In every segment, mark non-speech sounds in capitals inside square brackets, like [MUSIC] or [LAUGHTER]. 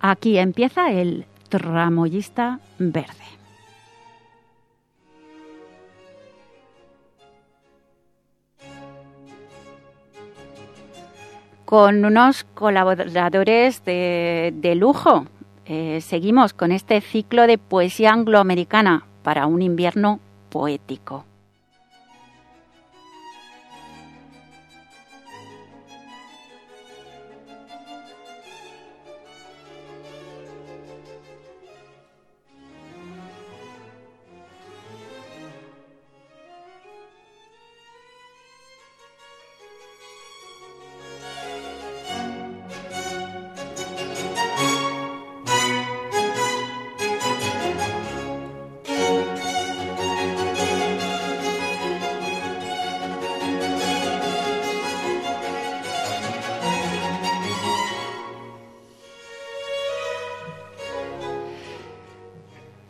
Aquí empieza el tramoyista verde. Con unos colaboradores de, lujo. Eh, seguimos con este ciclo de poesía angloamericana para un invierno poético.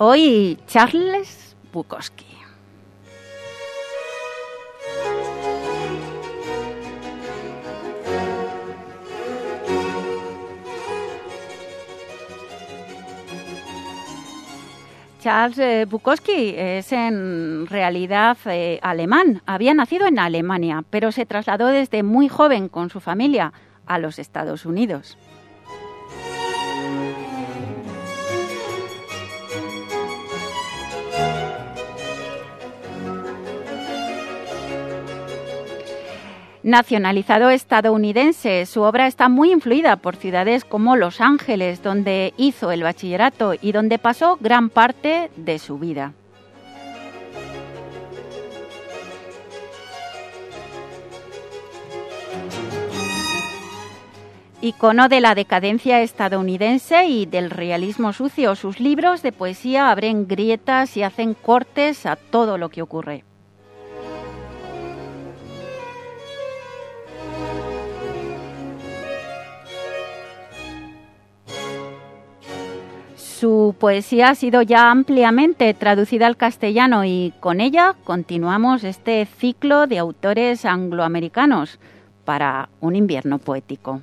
Hoy Charles Bukowski. Charles eh, Bukowski es en realidad eh, alemán. Había nacido en Alemania, pero se trasladó desde muy joven con su familia a los Estados Unidos. Nacionalizado estadounidense, su obra está muy influida por ciudades como Los Ángeles, donde hizo el bachillerato y donde pasó gran parte de su vida. Icono de la decadencia estadounidense y del realismo sucio, sus libros de poesía abren grietas y hacen cortes a todo lo que ocurre. Su poesía ha sido ya ampliamente traducida al castellano y con ella continuamos este ciclo de autores angloamericanos para un invierno poético.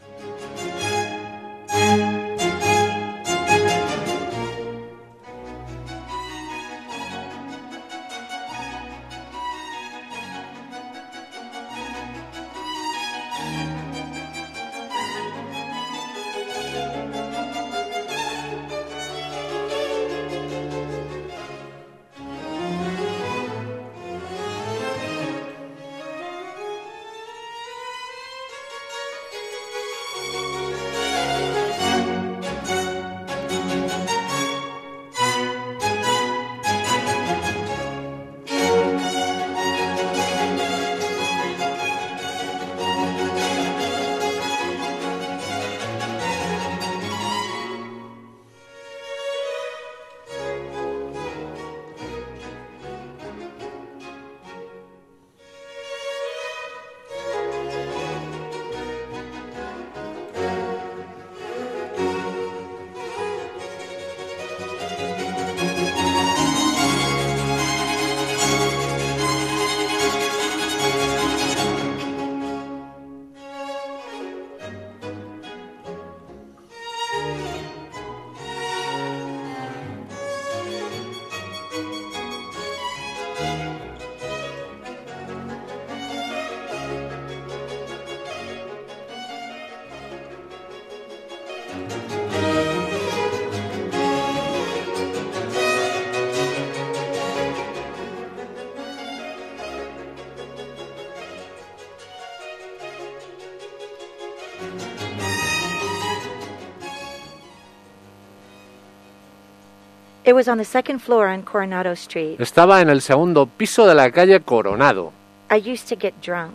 Estaba en el segundo piso de la calle Coronado.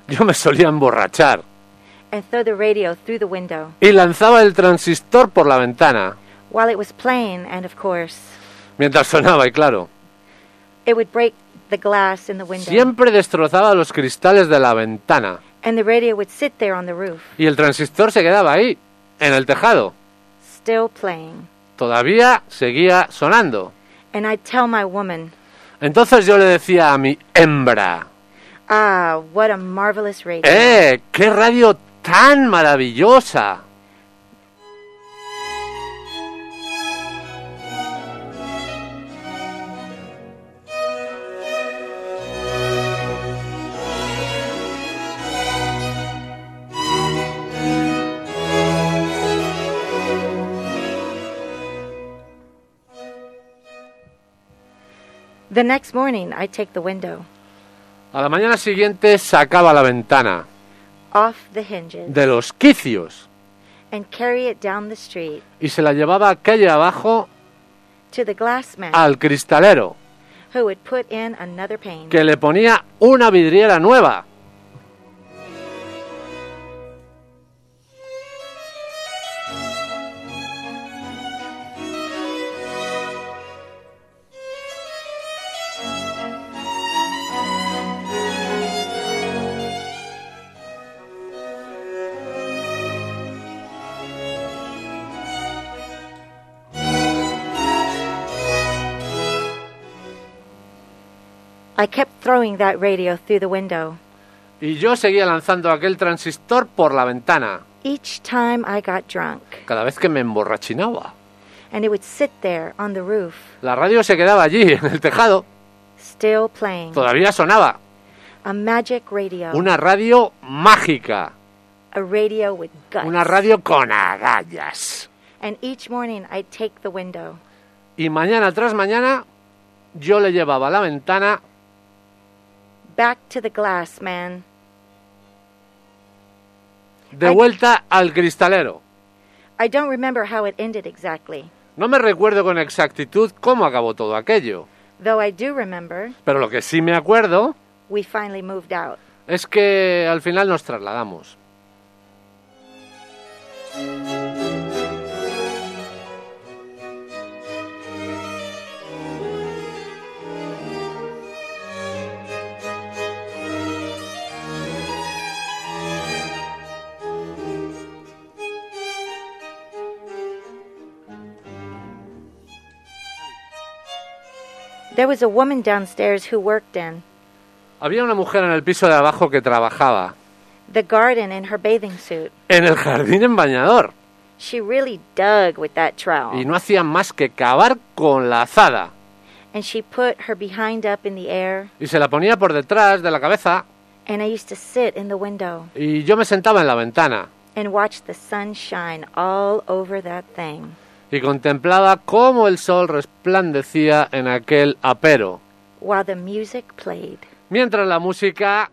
Yo me solía emborrachar. Y lanzaba el transistor por la ventana. Mientras sonaba, y claro. Siempre destrozaba los cristales de la ventana. Y el transistor se quedaba ahí, en el tejado. Todavía seguía sonando. Entonces yo le decía a mi hembra. Ah, what a marvelous radio. ¡Eh! ¡Qué radio tan maravillosa! The next morning, I take the window. A la mañana siguiente sacaba la ventana. Off the hinges. De los quicios. And carry it down the street. Y se la llevaba calle abajo. To the glass man. Al cristalero. Who would put in another pane. Que le ponía una vidriera nueva. I kept throwing that radio through the window. Y yo seguía lanzando aquel transistor por la ventana. Each time I got drunk. Cada vez que me emborrachinaba. And it would sit there on the roof. La radio se quedaba allí en el tejado. Still playing. Todavía sonaba. A magic radio. Una radio mágica. A radio with guts. Una radio con agallas. And each morning I'd take the window. Y mañana tras mañana yo le llevaba la ventana Back to the glass, man. De vuelta al cristalero. I don't remember how it ended exactly. No me recuerdo con exactitud cómo acabó todo aquello. Though I do remember, Pero lo que sí me acuerdo we finally moved out. es que al final nos trasladamos. There was a woman downstairs who worked in Había una mujer en el piso de abajo que trabajaba the garden in her bathing suit. en el jardín en bañador She really dug with that trowel. y no hacía más que cavar con la azada And she put her behind up in the air. y se la ponía por detrás de la cabeza And I used to sit in the window y yo me sentaba en la ventana and watch the sun shine all over that thing. Y contemplaba cómo el sol resplandecía en aquel apero while the music played. mientras la música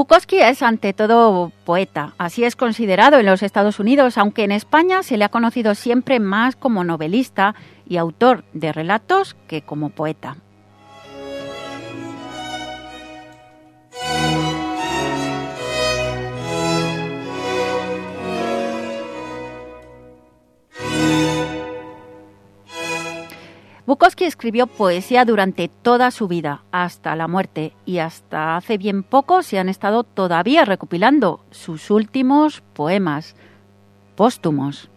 Bukowski es ante todo poeta, así es considerado en los Estados Unidos, aunque en España se le ha conocido siempre más como novelista y autor de relatos que como poeta. Bukowski escribió poesía durante toda su vida, hasta la muerte, y hasta hace bien poco se han estado todavía recopilando sus últimos poemas póstumos.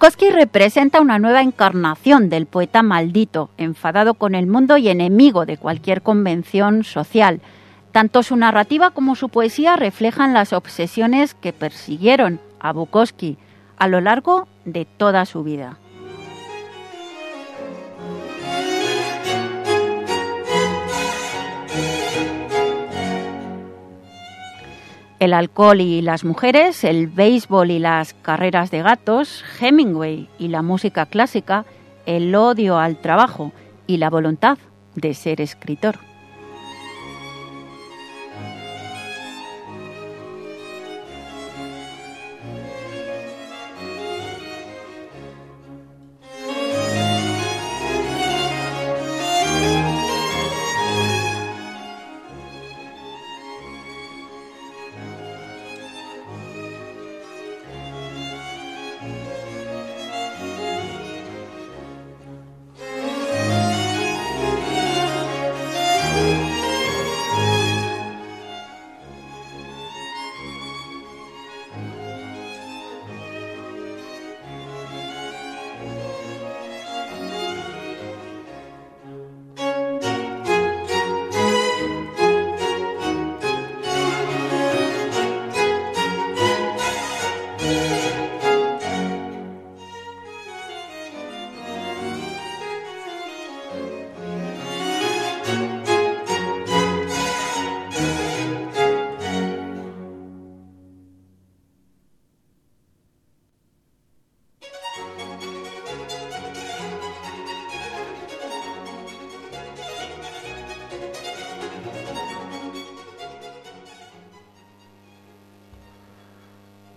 Bukowski representa una nueva encarnación del poeta maldito, enfadado con el mundo y enemigo de cualquier convención social. Tanto su narrativa como su poesía reflejan las obsesiones que persiguieron a Bukowski a lo largo de toda su vida. El alcohol y las mujeres, el béisbol y las carreras de gatos, Hemingway y la música clásica, el odio al trabajo y la voluntad de ser escritor.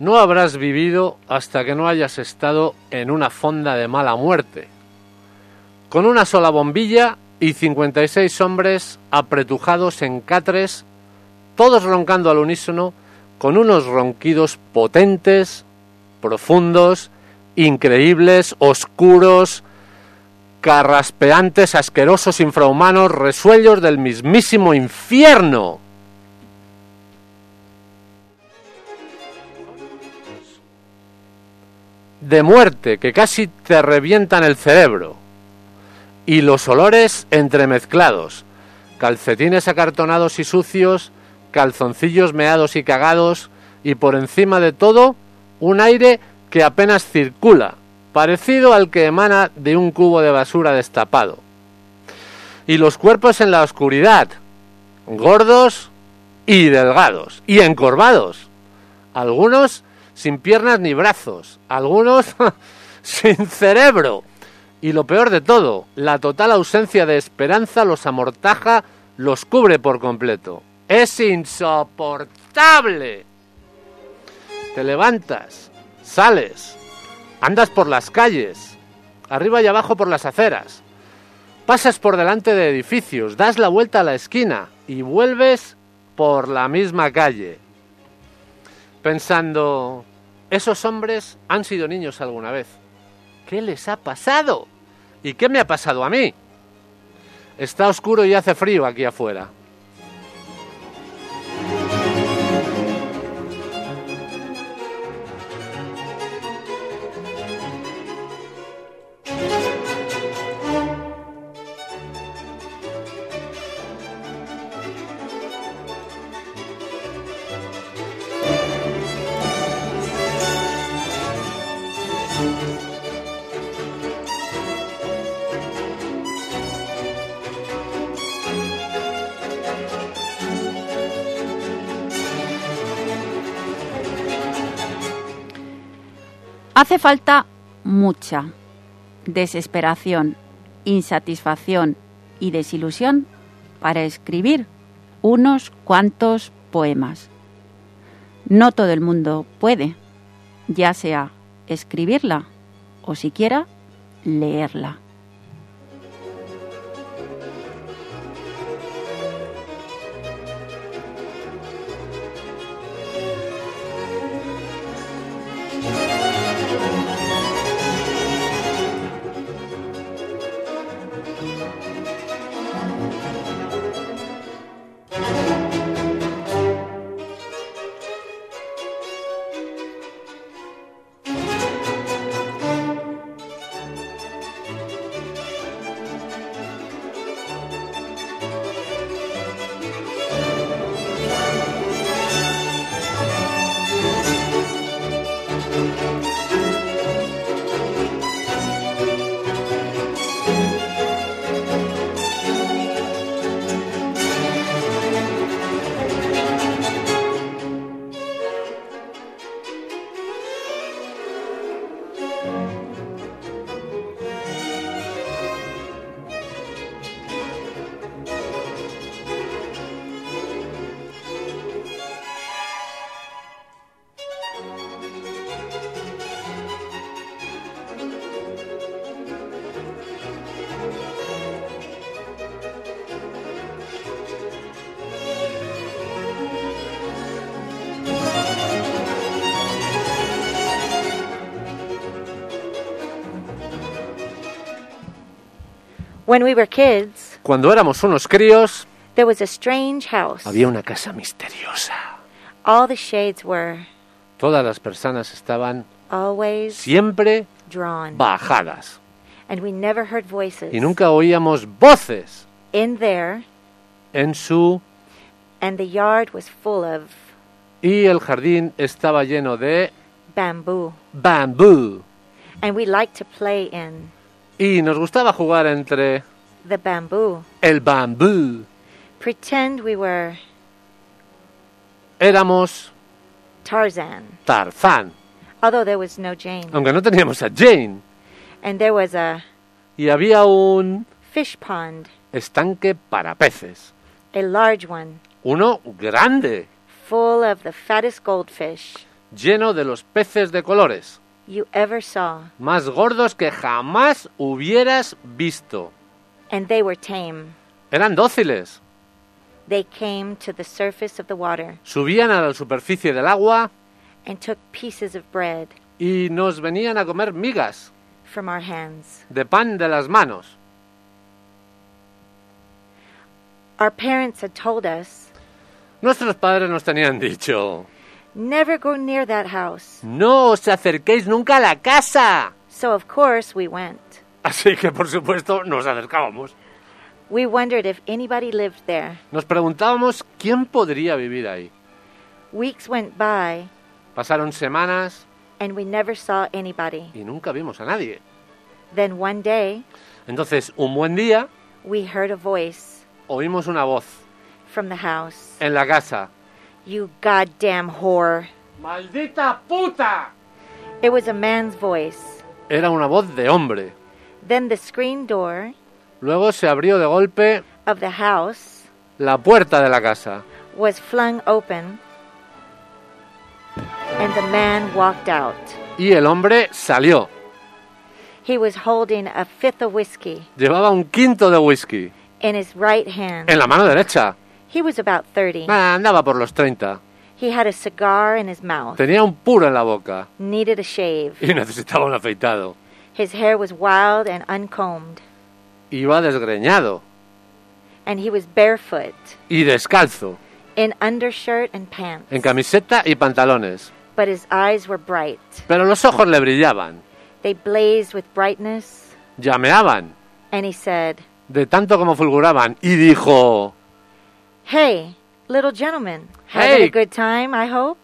No habrás vivido hasta que no hayas estado en una fonda de mala muerte, con una sola bombilla y 56 hombres apretujados en catres, todos roncando al unísono, con unos ronquidos potentes, profundos, increíbles, oscuros, carraspeantes, asquerosos, infrahumanos, resuellos del mismísimo infierno. De muerte que casi te revientan el cerebro. Y los olores entremezclados, calcetines acartonados y sucios, calzoncillos meados y cagados, y por encima de todo, un aire que apenas circula, parecido al que emana de un cubo de basura destapado. Y los cuerpos en la oscuridad, gordos y delgados, y encorvados, algunos sin piernas ni brazos, algunos [LAUGHS] sin cerebro. Y lo peor de todo, la total ausencia de esperanza los amortaja, los cubre por completo. Es insoportable. Te levantas, sales, andas por las calles, arriba y abajo por las aceras, pasas por delante de edificios, das la vuelta a la esquina y vuelves por la misma calle pensando, esos hombres han sido niños alguna vez. ¿Qué les ha pasado? ¿Y qué me ha pasado a mí? Está oscuro y hace frío aquí afuera. Hace falta mucha desesperación, insatisfacción y desilusión para escribir unos cuantos poemas. No todo el mundo puede, ya sea escribirla o siquiera leerla. When we were kids, Cuando éramos unos críos, there was a strange house. había una casa misteriosa. All the shades were Todas las personas estaban always siempre drawn, bajadas. And we never heard voices y nunca oíamos voces in there, en su and the yard was full of y el jardín estaba lleno de bamboo, bambú. And we liked to play in y nos gustaba jugar entre the bamboo. el bambú. Pretend we were Éramos Tarzan, Tarzán, although there was no Jane, aunque no teníamos a Jane. And there was a y había un fish pond, estanque para peces, a large one, uno grande, full of the fattest goldfish. Lleno de los peces de colores, you ever saw, más gordos que jamás hubieras visto. and they were tame. Eran dóciles, They came to the surface of the water subían a la superficie del agua and took pieces of bread y nos venían a comer migas from our hands. de pan de las manos. Our parents had told us Nuestros padres nos tenían dicho, never go near that house. no os acerquéis nunca a la casa. So, of course, we went. Así que, por supuesto, nos acercábamos. We wondered if anybody lived there. Nos preguntábamos quién podría vivir ahí. Weeks went by Pasaron semanas and we never saw anybody. y nunca vimos a nadie. Then one day, Entonces, un buen día, we heard a voice oímos una voz from the house. en la casa. You goddamn whore. ¡Maldita puta! It was a man's voice. Era una voz de hombre. Then the screen door Luego se abrió de golpe of the house la puerta de la casa was flung open and the man walked out. y el hombre salió. He was holding a fifth of whiskey Llevaba un quinto de whisky in his right hand. en la mano derecha. He was about 30. Ah, Andaba por los 30. He had a cigar in his mouth, Tenía un puro en la boca needed a shave. y [LAUGHS] necesitaba un afeitado. His hair was wild and uncombed, Iba desgreñado and he was barefoot y descalzo, in undershirt and pants. en camiseta y pantalones. But his eyes were bright. Pero los ojos le brillaban, They blazed with brightness, llameaban and he said, de tanto como fulguraban y dijo, Hey, little gentleman, having Hey. a good time, I hope?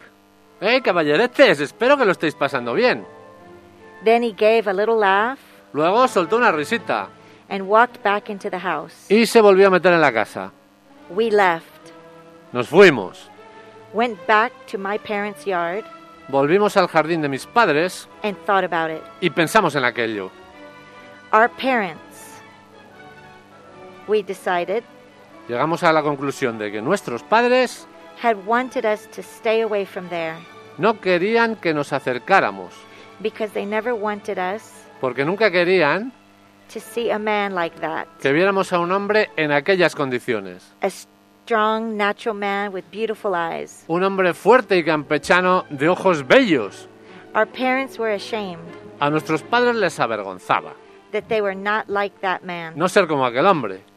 ¡Eh, caballeretes! Espero que lo estéis pasando bien. Then he gave a little laugh Luego soltó una risita and walked back into the house. y se volvió a meter en la casa. We left, Nos fuimos. went back to my parents' yard, Volvimos al jardín de mis padres and thought about it. y pensamos en aquello. Our parents, we decided, Llegamos a la conclusión de que nuestros padres had wanted us to stay away from there no querían que nos acercáramos, because they never wanted us porque nunca querían to see a man like that. que viéramos a un hombre en aquellas condiciones. A strong, natural man with beautiful eyes. Un hombre fuerte y campechano de ojos bellos. Our parents were ashamed A nuestros padres les avergonzaba that they were not like that man. no ser como aquel hombre.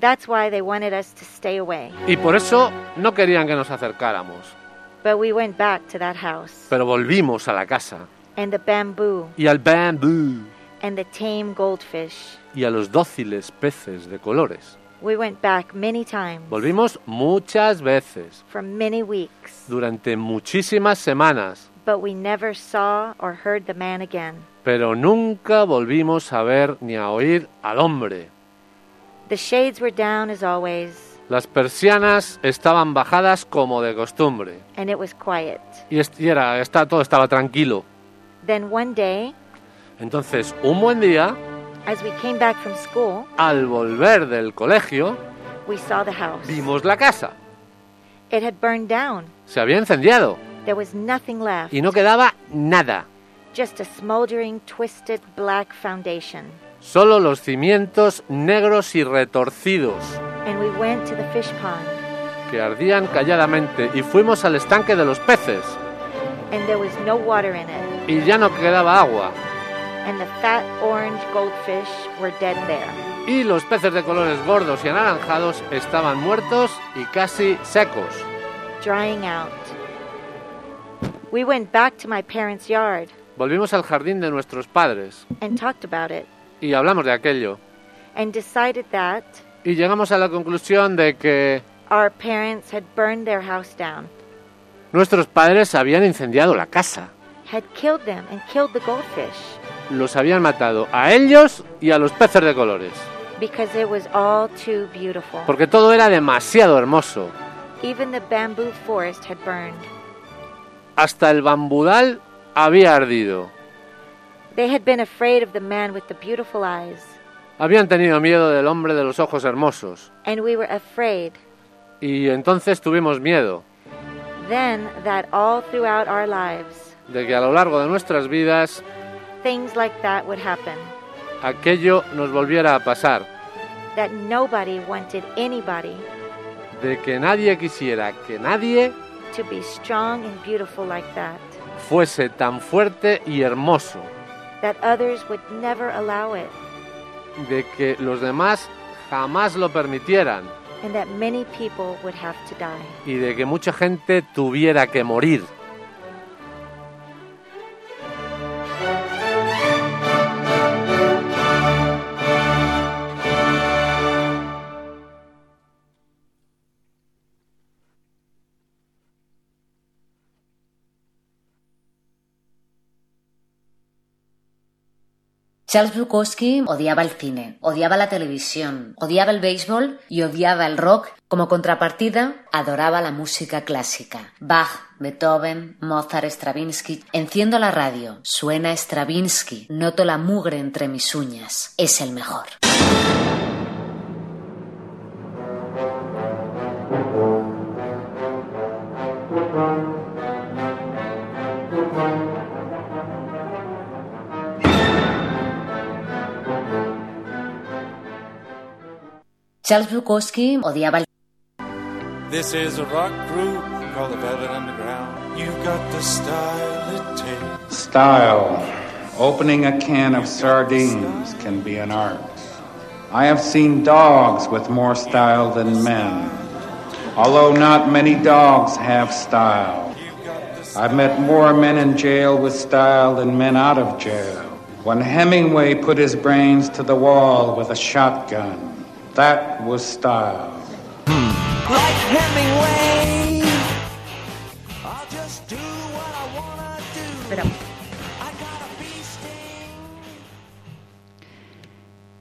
That's why they wanted us to stay away. Y por eso no querían que nos acercáramos. But we went back to that house, Pero volvimos a la casa and the bamboo, y al bambú and the tame goldfish. y a los dóciles peces de colores. We went back many times Volvimos muchas veces, for many weeks, durante muchísimas semanas, but we never saw or heard the man again. pero nunca volvimos a ver ni a oír al hombre. The shades were down as always, Las persianas estaban bajadas como de costumbre and it was quiet. y, y era, está, todo estaba tranquilo. Then one day, Entonces, un buen día, As we came back from school, al volver del colegio, we saw the house. vimos la casa. It had burned down. Se había incendiado There was nothing left. y no quedaba nada. Just a smoldering, twisted black foundation. Solo los cimientos negros y retorcidos And we went to the fish pond, que ardían calladamente y fuimos al estanque de los peces and there was no water in it. y ya no quedaba agua. And the fat orange goldfish were dead there. Y los peces de colores gordos y anaranjados estaban muertos y casi secos. drying out. We went back to my parents' yard Volvimos al jardín de nuestros padres and talked about it y hablamos de aquello. and decided that Y llegamos a la conclusión de que our parents had burned their house down, nuestros padres habían incendiado la casa. had killed them and killed the goldfish Los habían matado a ellos y a los peces de colores. because it was all too beautiful. Porque todo era demasiado hermoso. Even the bamboo forest had burned. Hasta el bambudal había ardido. They had been afraid of the man with the beautiful eyes, Habían tenido miedo del hombre de los ojos hermosos. and we were afraid Y entonces tuvimos miedo then that all throughout our lives, de que a lo largo de nuestras vidas things like that would happen. aquello nos volviera a pasar. That nobody wanted anybody De que nadie quisiera que nadie to be strong and beautiful like that. fuese tan fuerte y hermoso. That others would never allow it. De que los demás jamás lo permitieran. And that many people would have to die. Y de que mucha gente tuviera que morir. Charles Bukowski odiaba el cine, odiaba la televisión, odiaba el béisbol y odiaba el rock. Como contrapartida, adoraba la música clásica. Bach, Beethoven, Mozart, Stravinsky. Enciendo la radio, suena Stravinsky, noto la mugre entre mis uñas. Es el mejor. Charles Bukowski odiaba el This is a rock group called the Velvet Underground. You've got the style it takes. Style. Opening a can of sardines can be an art. I have seen dogs with more style than men, although not many dogs have style. I've met more men in jail with style than men out of jail. When Hemingway put his brains to the wall with a shotgun, that was style. Like Hemingway. I'll just do what I wanna do. Esperamos. I got a bee sting.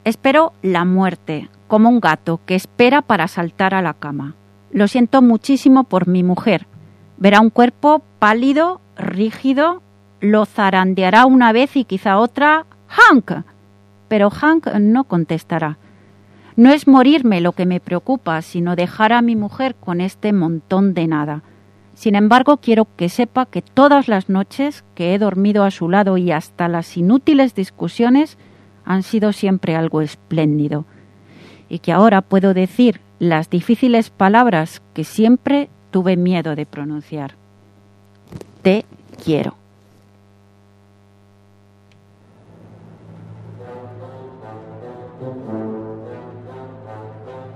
Espero la muerte, como un gato que espera para saltar a la cama. Lo siento muchísimo por mi mujer. Verá un cuerpo pálido, rígido, lo zarandeará una vez y quizá otra. ¡Hank! Pero Hank no contestará. No es morirme lo que me preocupa, sino dejar a mi mujer con este montón de nada. Sin embargo, quiero que sepa que todas las noches que he dormido a su lado y hasta las inútiles discusiones han sido siempre algo espléndido, y que ahora puedo decir las difíciles palabras que siempre tuve miedo de pronunciar. Te quiero.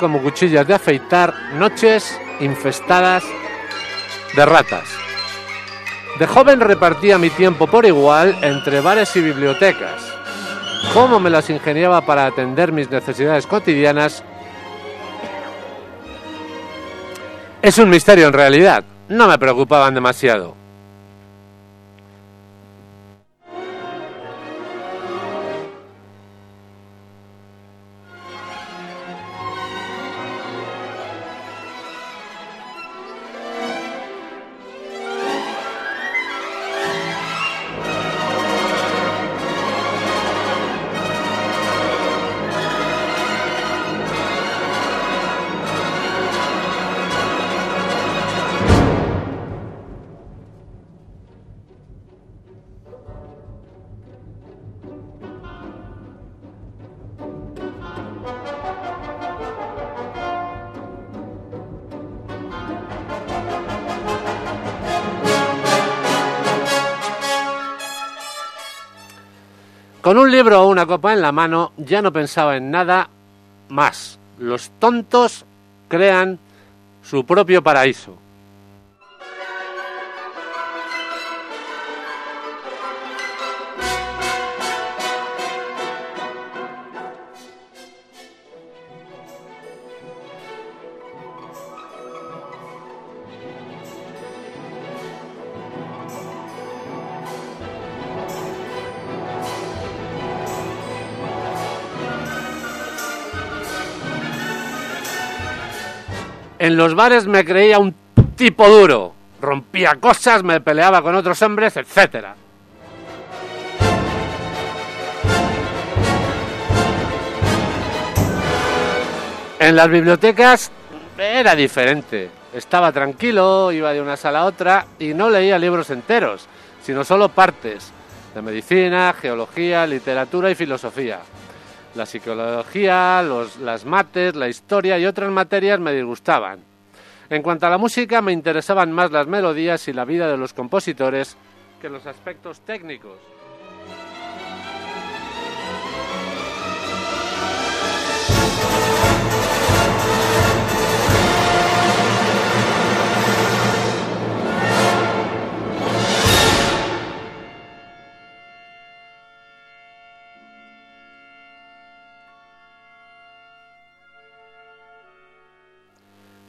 Como cuchillas de afeitar, noches infestadas de ratas. De joven repartía mi tiempo por igual entre bares y bibliotecas. Cómo me las ingeniaba para atender mis necesidades cotidianas es un misterio en realidad. No me preocupaban demasiado. Con un libro o una copa en la mano ya no pensaba en nada más. Los tontos crean su propio paraíso. En los bares me creía un tipo duro. Rompía cosas, me peleaba con otros hombres, etcétera. En las bibliotecas era diferente. Estaba tranquilo, iba de una sala a otra y no leía libros enteros, sino solo partes de medicina, geología, literatura y filosofía. La psicología, los, las mates, la historia y otras materias me disgustaban. En cuanto a la música, me interesaban más las melodías y la vida de los compositores que los aspectos técnicos.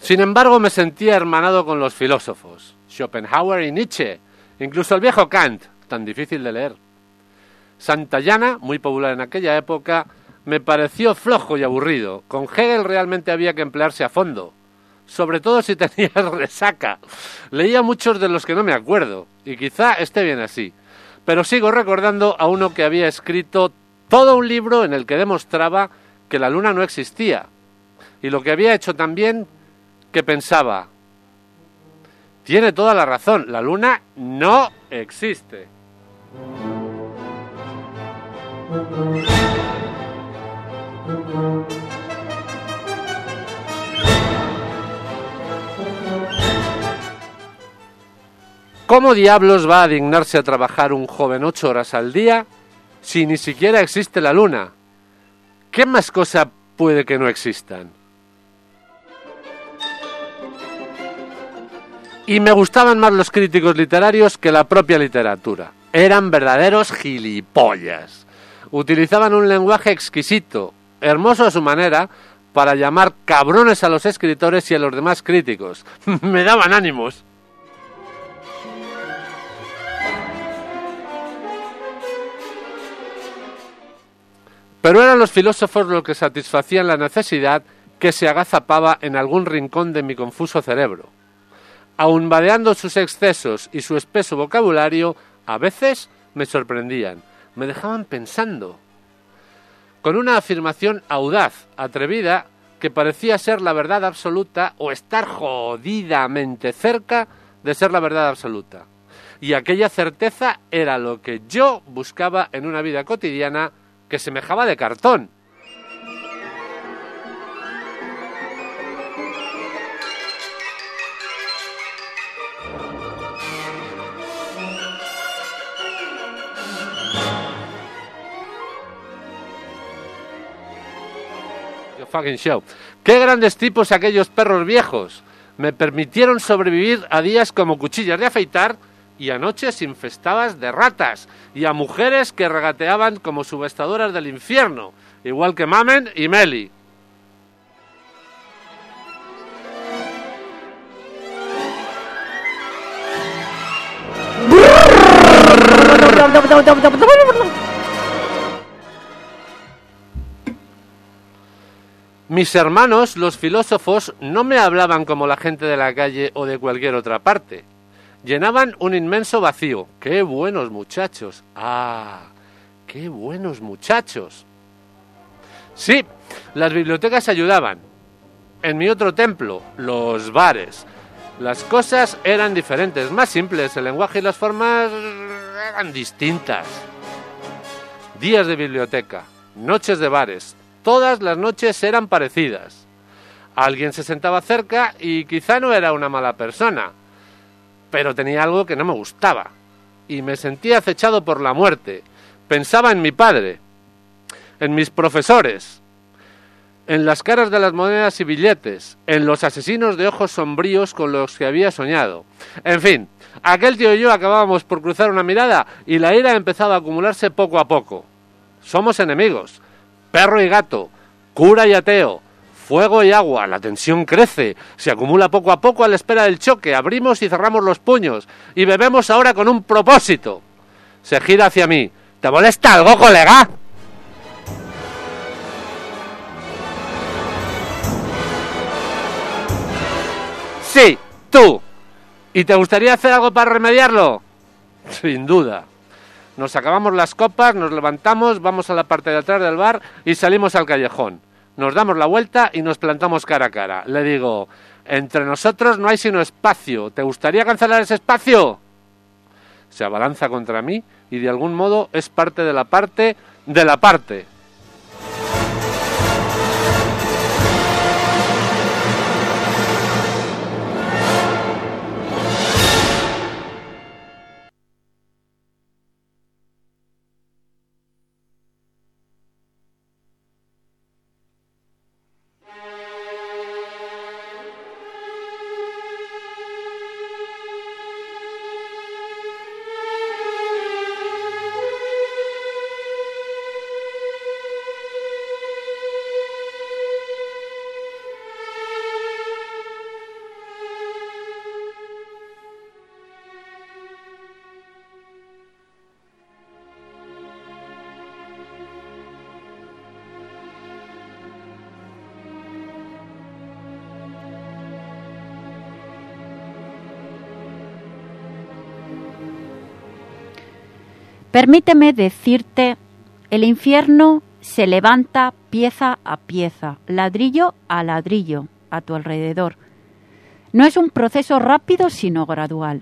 Sin embargo, me sentía hermanado con los filósofos, Schopenhauer y Nietzsche, incluso el viejo Kant, tan difícil de leer. Santayana, muy popular en aquella época, me pareció flojo y aburrido. Con Hegel realmente había que emplearse a fondo, sobre todo si [LAUGHS] tenías resaca. Leía muchos de los que no me acuerdo, y quizá esté bien así. Pero sigo recordando a uno que había escrito todo un libro en el que demostraba que la luna no existía, y lo que había hecho también que pensaba, tiene toda la razón, la luna no existe. ¿Cómo diablos va a dignarse a trabajar un joven ocho horas al día si ni siquiera existe la luna? ¿Qué más cosa puede que no existan? Y me gustaban más los críticos literarios que la propia literatura. Eran verdaderos gilipollas. Utilizaban un lenguaje exquisito, hermoso a su manera, para llamar cabrones a los escritores y a los demás críticos. [LAUGHS] me daban ánimos. Pero eran los filósofos los que satisfacían la necesidad que se agazapaba en algún rincón de mi confuso cerebro. Aun vadeando sus excesos y su espeso vocabulario, a veces me sorprendían, me dejaban pensando. Con una afirmación audaz, atrevida, que parecía ser la verdad absoluta o estar jodidamente cerca de ser la verdad absoluta. Y aquella certeza era lo que yo buscaba en una vida cotidiana que semejaba de cartón. Fucking show. Qué grandes tipos aquellos perros viejos. Me permitieron sobrevivir a días como cuchillas de afeitar y a noches infestadas de ratas y a mujeres que regateaban como subestadoras del infierno, igual que Mamen y Meli. [LAUGHS] Mis hermanos, los filósofos, no me hablaban como la gente de la calle o de cualquier otra parte. Llenaban un inmenso vacío. ¡Qué buenos muchachos! ¡Ah! ¡Qué buenos muchachos! Sí, las bibliotecas ayudaban. En mi otro templo, los bares. Las cosas eran diferentes, más simples, el lenguaje y las formas eran distintas. Días de biblioteca, noches de bares, todas las noches eran parecidas. Alguien se sentaba cerca y quizá no era una mala persona, pero tenía algo que no me gustaba, y me sentía acechado por la muerte. Pensaba en mi padre, en mis profesores, en las caras de las monedas y billetes, en los asesinos de ojos sombríos con los que había soñado. En fin, aquel tío y yo acabábamos por cruzar una mirada y la ira empezaba a acumularse poco a poco. Somos enemigos, perro y gato, cura y ateo, fuego y agua, la tensión crece, se acumula poco a poco a la espera del choque, abrimos y cerramos los puños y bebemos ahora con un propósito. Se gira hacia mí. ¿Te molesta algo, colega? Sí, tú. ¿Y te gustaría hacer algo para remediarlo? Sin duda. Nos acabamos las copas, nos levantamos, vamos a la parte de atrás del bar y salimos al callejón. Nos damos la vuelta y nos plantamos cara a cara. Le digo, entre nosotros no hay sino espacio. ¿Te gustaría cancelar ese espacio? Se abalanza contra mí y de algún modo es parte de la parte de la parte. Permíteme decirte, el infierno se levanta pieza a pieza, ladrillo a ladrillo, a tu alrededor. No es un proceso rápido, sino gradual.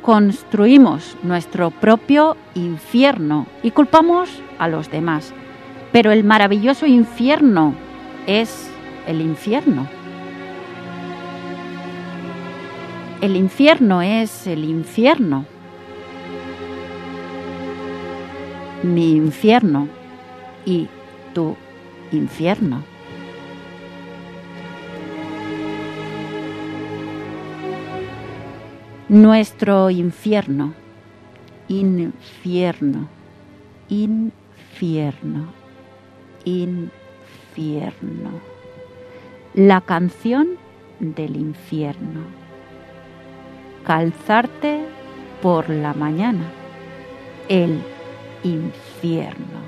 Construimos nuestro propio infierno y culpamos a los demás. Pero el maravilloso infierno es el infierno. El infierno es el infierno. Mi infierno y tu infierno. Nuestro infierno. Infierno. Infierno. Infierno. La canción del infierno. Calzarte por la mañana. El infierno.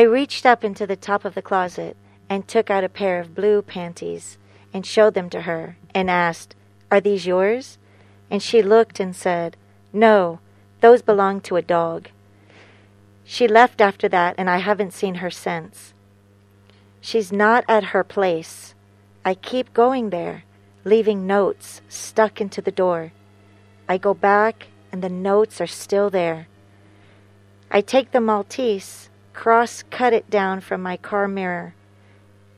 I reached up into the top of the closet and took out a pair of blue panties and showed them to her and asked, Are these yours? And she looked and said, No, Those belong to a dog. She left after that, and I haven't seen her since. She's not at her place. I keep going there, leaving notes stuck into the door. I go back, and the notes are still there. I take the Maltese, cross cut it down from my car mirror,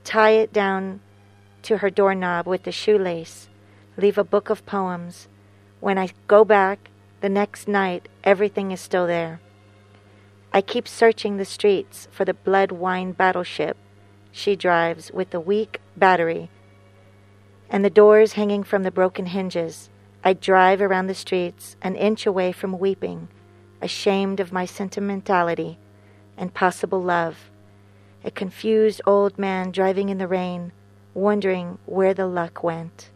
tie it down to her doorknob with the shoelace, leave a book of poems. When I go back the next night, everything is still there. I keep searching the streets for the blood wine battleship she drives with the weak battery and the doors hanging from the broken hinges. I drive around the streets an inch away from weeping, ashamed of my sentimentality and possible love. A confused old man driving in the rain, wondering where the luck went.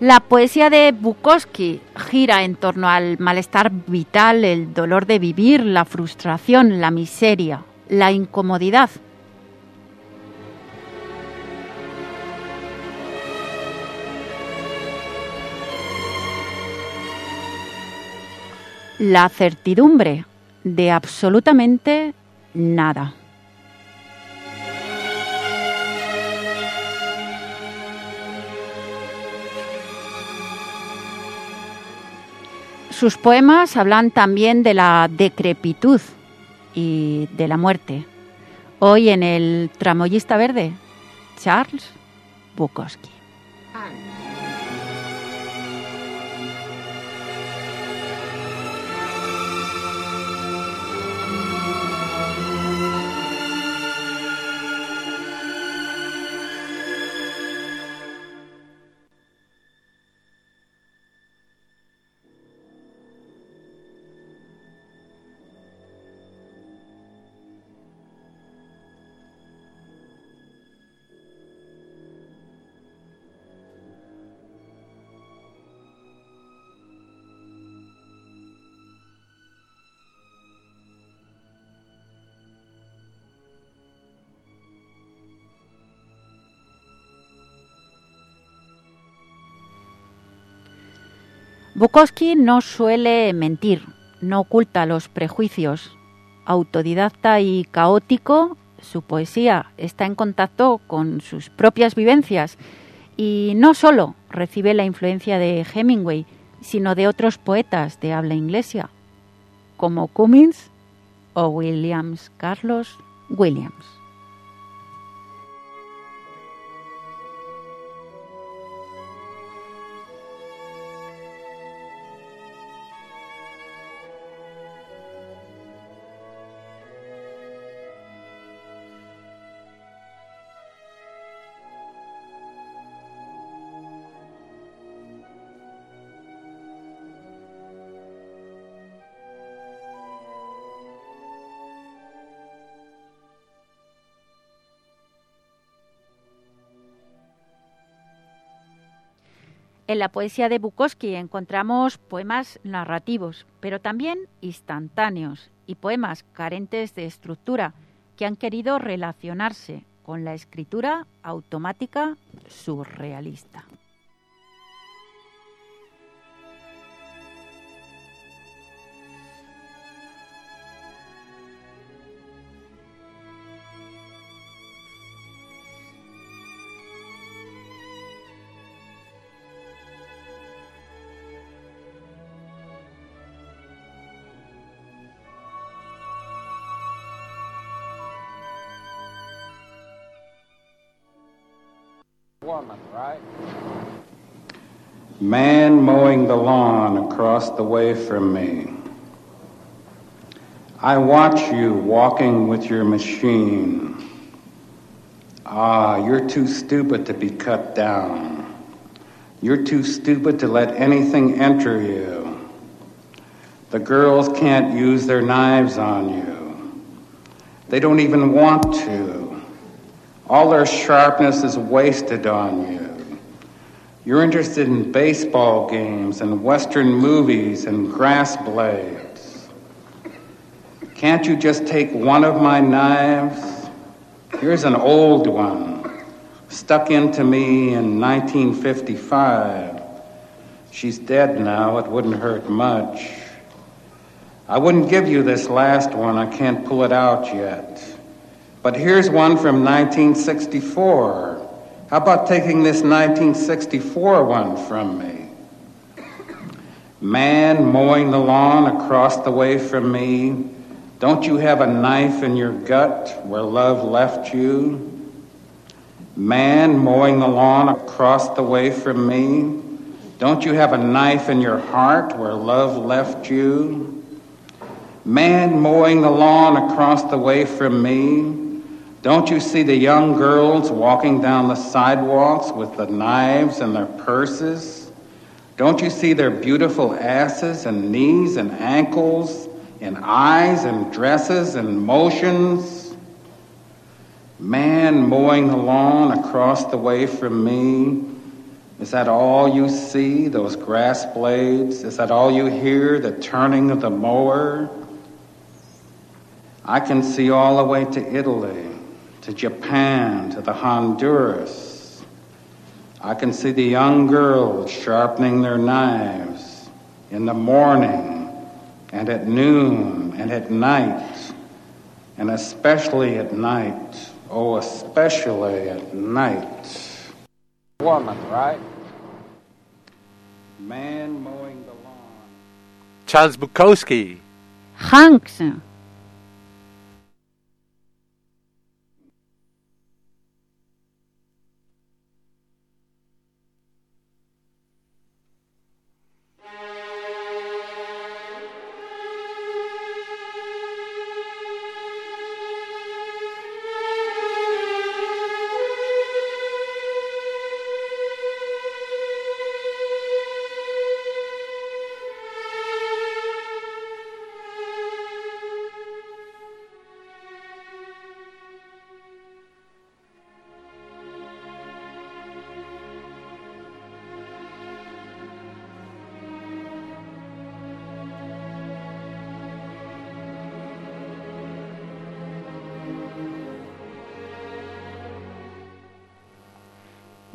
La poesía de Bukowski gira en torno al malestar vital, el dolor de vivir, la frustración, la miseria, la incomodidad. La certidumbre de absolutamente nada. Sus poemas hablan también de la decrepitud y de la muerte. Hoy en el Tramoyista Verde, Charles Bukowski. Bukowski no suele mentir, no oculta los prejuicios. Autodidacta y caótico, su poesía está en contacto con sus propias vivencias y no solo recibe la influencia de Hemingway, sino de otros poetas de habla inglesa, como Cummins o Williams, Carlos Williams. En la poesía de Bukowski encontramos poemas narrativos, pero también instantáneos y poemas carentes de estructura que han querido relacionarse con la escritura automática surrealista. Mowing the lawn across the way from me. I watch you walking with your machine. Ah, you're too stupid to be cut down. You're too stupid to let anything enter you. The girls can't use their knives on you. They don't even want to. All their sharpness is wasted on you. You're interested in baseball games and Western movies and grass blades. Can't you just take one of my knives? Here's an old one, stuck into me in 1955. She's dead now, it wouldn't hurt much. I wouldn't give you this last one, I can't pull it out yet. But here's one from 1964. How about taking this 1964 one from me? Man mowing the lawn across the way from me. Don't you have a knife in your gut where love left you? Man mowing the lawn across the way from me. Don't you have a knife in your heart where love left you? Man mowing the lawn across the way from me. Don't you see the young girls walking down the sidewalks with the knives and their purses? Don't you see their beautiful asses and knees and ankles and eyes and dresses and motions? Man mowing the lawn across the way from me. Is that all you see, those grass blades? Is that all you hear, the turning of the mower? I can see all the way to Italy to Japan, to the Honduras. I can see the young girls sharpening their knives in the morning and at noon and at night, and especially at night. Oh, especially at night. Woman, right? Man mowing the lawn. Charles Bukowski. Hanks.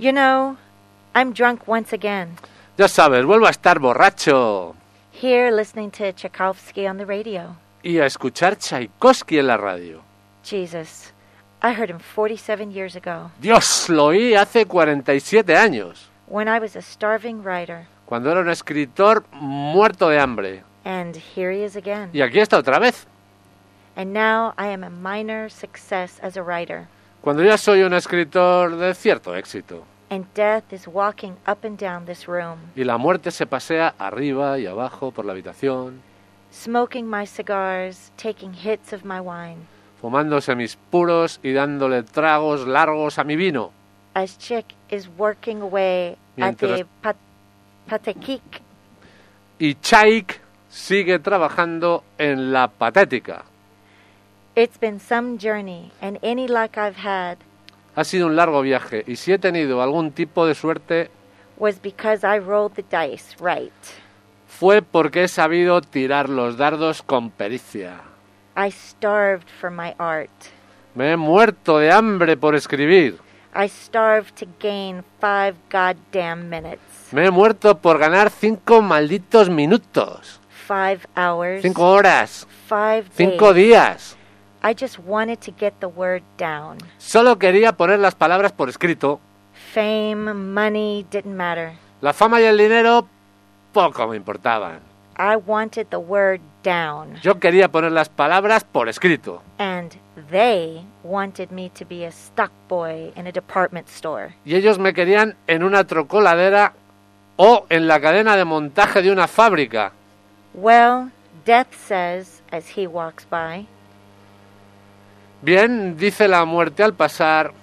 You know, I'm drunk once again, Ya sabes, vuelvo a estar borracho here listening to Tchaikovsky on the radio. y a escuchar Tchaikovsky en la radio. Jesus, I heard him 47 years ago Dios, lo oí hace 47 años, when I was a starving writer, cuando era un escritor muerto de hambre. and here he is again. Y aquí está otra vez, And now I am a minor success as a writer, cuando ya soy un escritor de cierto éxito. And death is walking up and down this room, Y la muerte se pasea arriba y abajo por la habitación, smoking my cigars, taking hits of my wine, fumándose mis puros y dándole tragos largos a mi vino. as Chick is working away at the pat- Patekik Y Chaik sigue trabajando en la patética. It's been some journey, and any luck I've had Ha sido un largo viaje y si he tenido algún tipo de suerte was because I rolled the dice right. fue porque he sabido tirar los dardos con pericia. I starved for my art. Me he muerto de hambre por escribir. I starved to gain five goddamn minutes, Me he muerto por ganar cinco malditos minutos. five hours, Cinco horas. five Cinco days. días. I just wanted to get the word down. Solo quería poner las palabras por escrito. Fame, money didn't matter. La fama y el dinero poco me importaban. I wanted the word down, Yo quería poner las palabras por escrito. and they wanted me to be a stock boy in a department store. Y ellos me querían en una trocoladera o en la cadena de montaje de una fábrica. Well, Death says as he walks by, Bien, dice la muerte al pasar,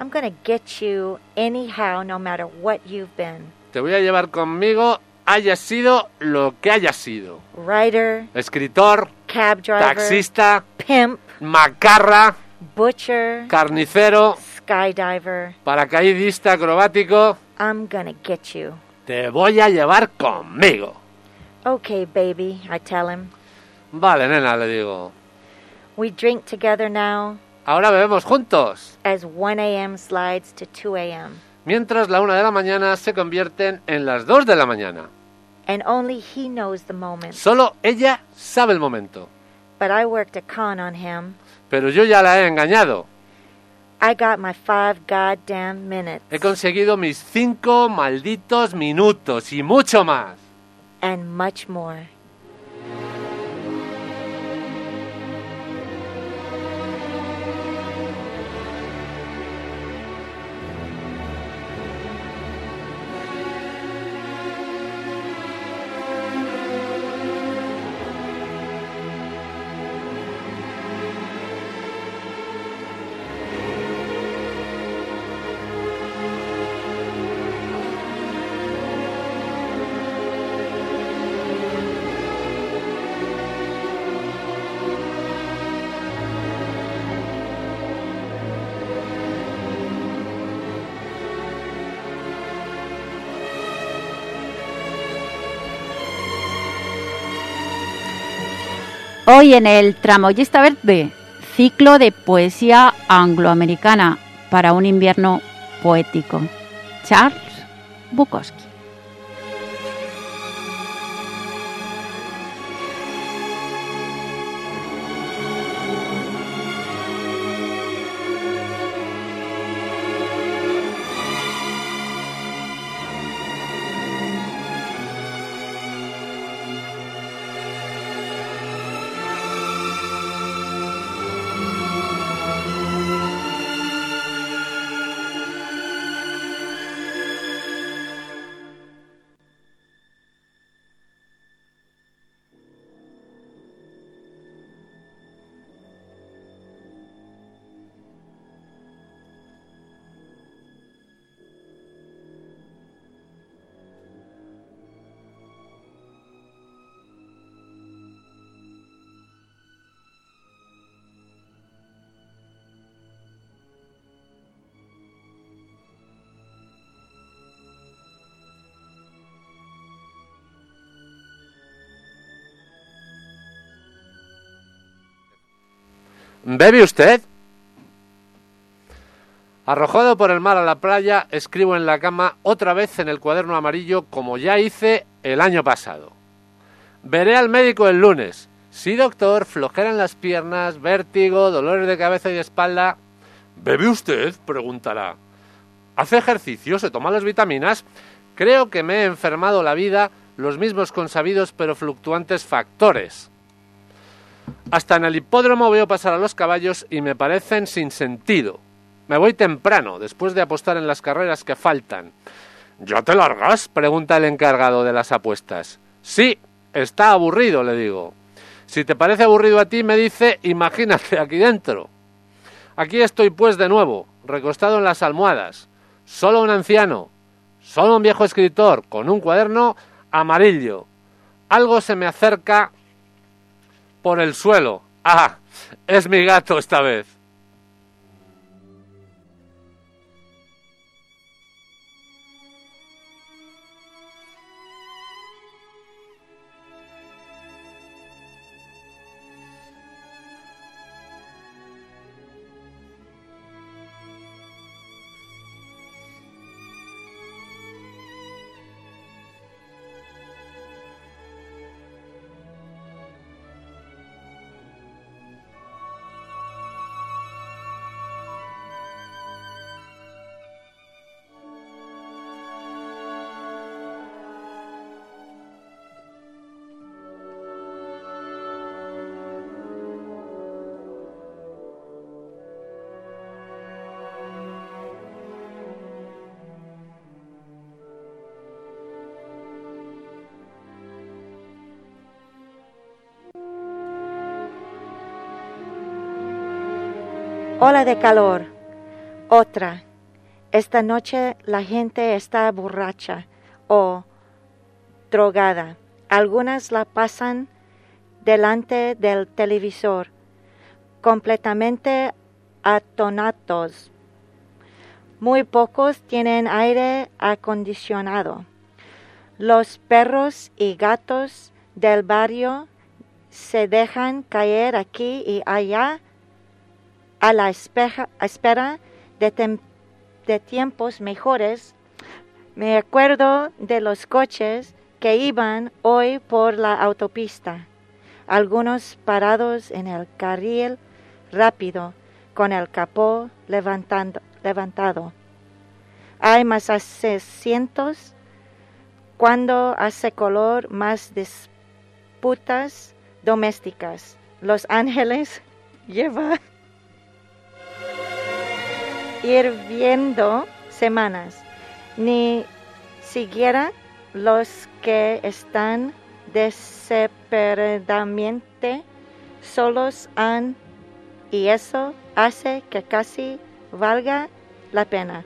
I'm to get you anyhow, no matter what you've been. Te voy a llevar conmigo, haya sido lo que haya sido. Writer, Escritor, cab driver, taxista, pimp, macarra, butcher, carnicero, skydiver. paracaidista acrobático. I'm to get you. Te voy a llevar conmigo. Okay, baby, I tell him. Vale, nena, le digo. We drink together now Ahora bebemos juntos. as 1 a.m. slides to 2 a.m. Mientras la una de la mañana se convierten en las dos de la mañana. And only he knows the moment. Solo ella sabe el momento. But I worked a con on him. Pero yo ya la he engañado. I got my five goddamn minutes. He conseguido mis cinco malditos minutos y mucho más. and much more. Hoy en el Tramoyista Verde, ciclo de poesía angloamericana para un invierno poético. Charles Bukowski. ¿Bebe usted? Arrojado por el mar a la playa, escribo en la cama otra vez en el cuaderno amarillo como ya hice el año pasado. Veré al médico el lunes. Sí, doctor, flojera en las piernas, vértigo, dolores de cabeza y de espalda. ¿Bebe usted? preguntará. ¿Hace ejercicio? ¿Se toma las vitaminas? Creo que me he enfermado la vida los mismos consabidos pero fluctuantes factores. Hasta en el hipódromo veo pasar a los caballos y me parecen sin sentido. Me voy temprano, después de apostar en las carreras que faltan. ¿Ya te largas? pregunta el encargado de las apuestas. Sí, está aburrido, le digo. Si te parece aburrido a ti, me dice, imagínate aquí dentro. Aquí estoy pues de nuevo, recostado en las almohadas. Solo un anciano, solo un viejo escritor, con un cuaderno amarillo. Algo se me acerca por el suelo. Ah, es mi gato esta vez. Ola de calor. Otra. Esta noche la gente está borracha o drogada. Algunas la pasan delante del televisor, completamente atonados. Muy pocos tienen aire acondicionado. Los perros y gatos del barrio se dejan caer aquí y allá a la espera de, tiempos mejores. Me acuerdo de los coches que iban hoy por la autopista, algunos parados en el carril rápido con el capó levantado. Hay más asientos cuando hace color más disputas domésticas. Los Ángeles [LAUGHS] lleva hirviendo semanas. Ni siquiera los que están desesperadamente solos han y eso hace que casi valga la pena.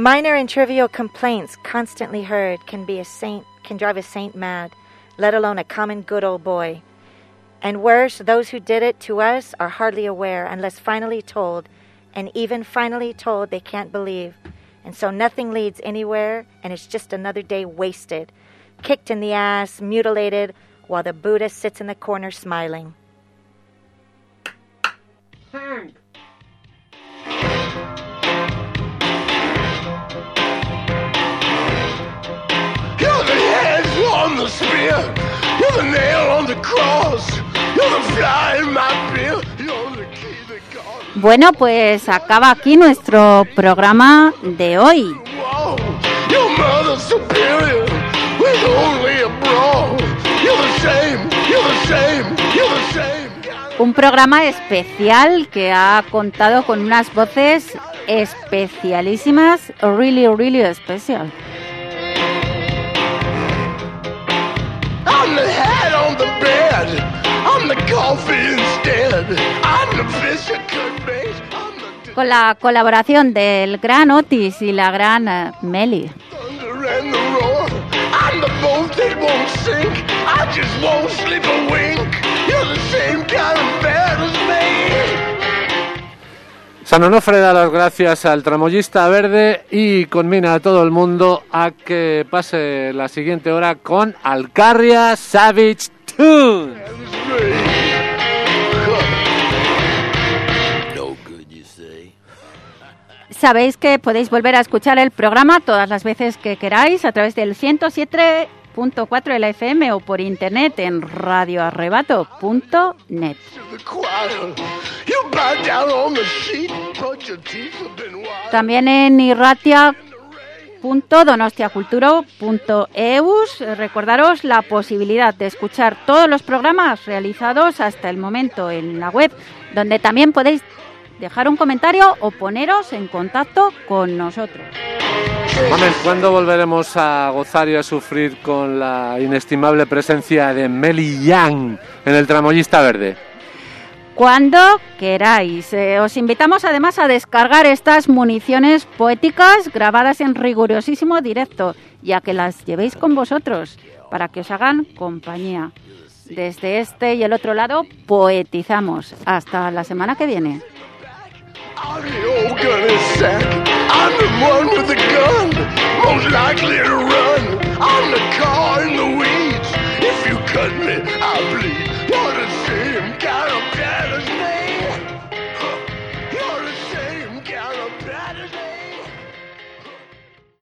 Minor and trivial complaints constantly heard can be a saint can drive a saint mad, let alone a common good old boy. And worse, those who did it to us are hardly aware unless finally told, and even finally told they can't believe. And so nothing leads anywhere, and it's just another day wasted, kicked in the ass, mutilated, while the Buddha sits in the corner smiling. You're head on the spear. You're the nail on the cross. You're the fly in my beer. You're the key that God. Bueno, pues acaba aquí nuestro programa de hoy. Whoa. Your mother's superior with only a brawl. You're the same. You're the same. You're the same. Un programa especial que ha contado con unas voces especialísimas, really, really especial. I'm the coffee instead. I'm the fish could Con la colaboración del gran Otis y la gran eh, San Onofre da las gracias al tramoyista verde y conmina a todo el mundo a que pase la siguiente hora con Alcarria Savage Tune. Sabéis que podéis volver a escuchar el programa todas las veces que queráis a través del 107.4 de la FM o por internet en radioarrebato.net. También en irratia.donostiaculturo.eus. Recordaros la posibilidad de escuchar todos los programas realizados hasta el momento en la web, donde también podéis dejar un comentario o poneros en contacto con nosotros. Mamen, ¿cuándo volveremos a gozar y a sufrir con la inestimable presencia de Meli Yang en el tramoyista verde? Cuando queráis. Eh, os invitamos además a descargar estas municiones poéticas grabadas en rigurosísimo directo y a que las llevéis con vosotros para que os hagan compañía. Desde este y el otro lado poetizamos. Hasta la semana que viene. I'm the old gunny sack. I'm the one with the gun, most likely to run. I'm the car in the weeds. If you cut me, I bleed. What a shame, God.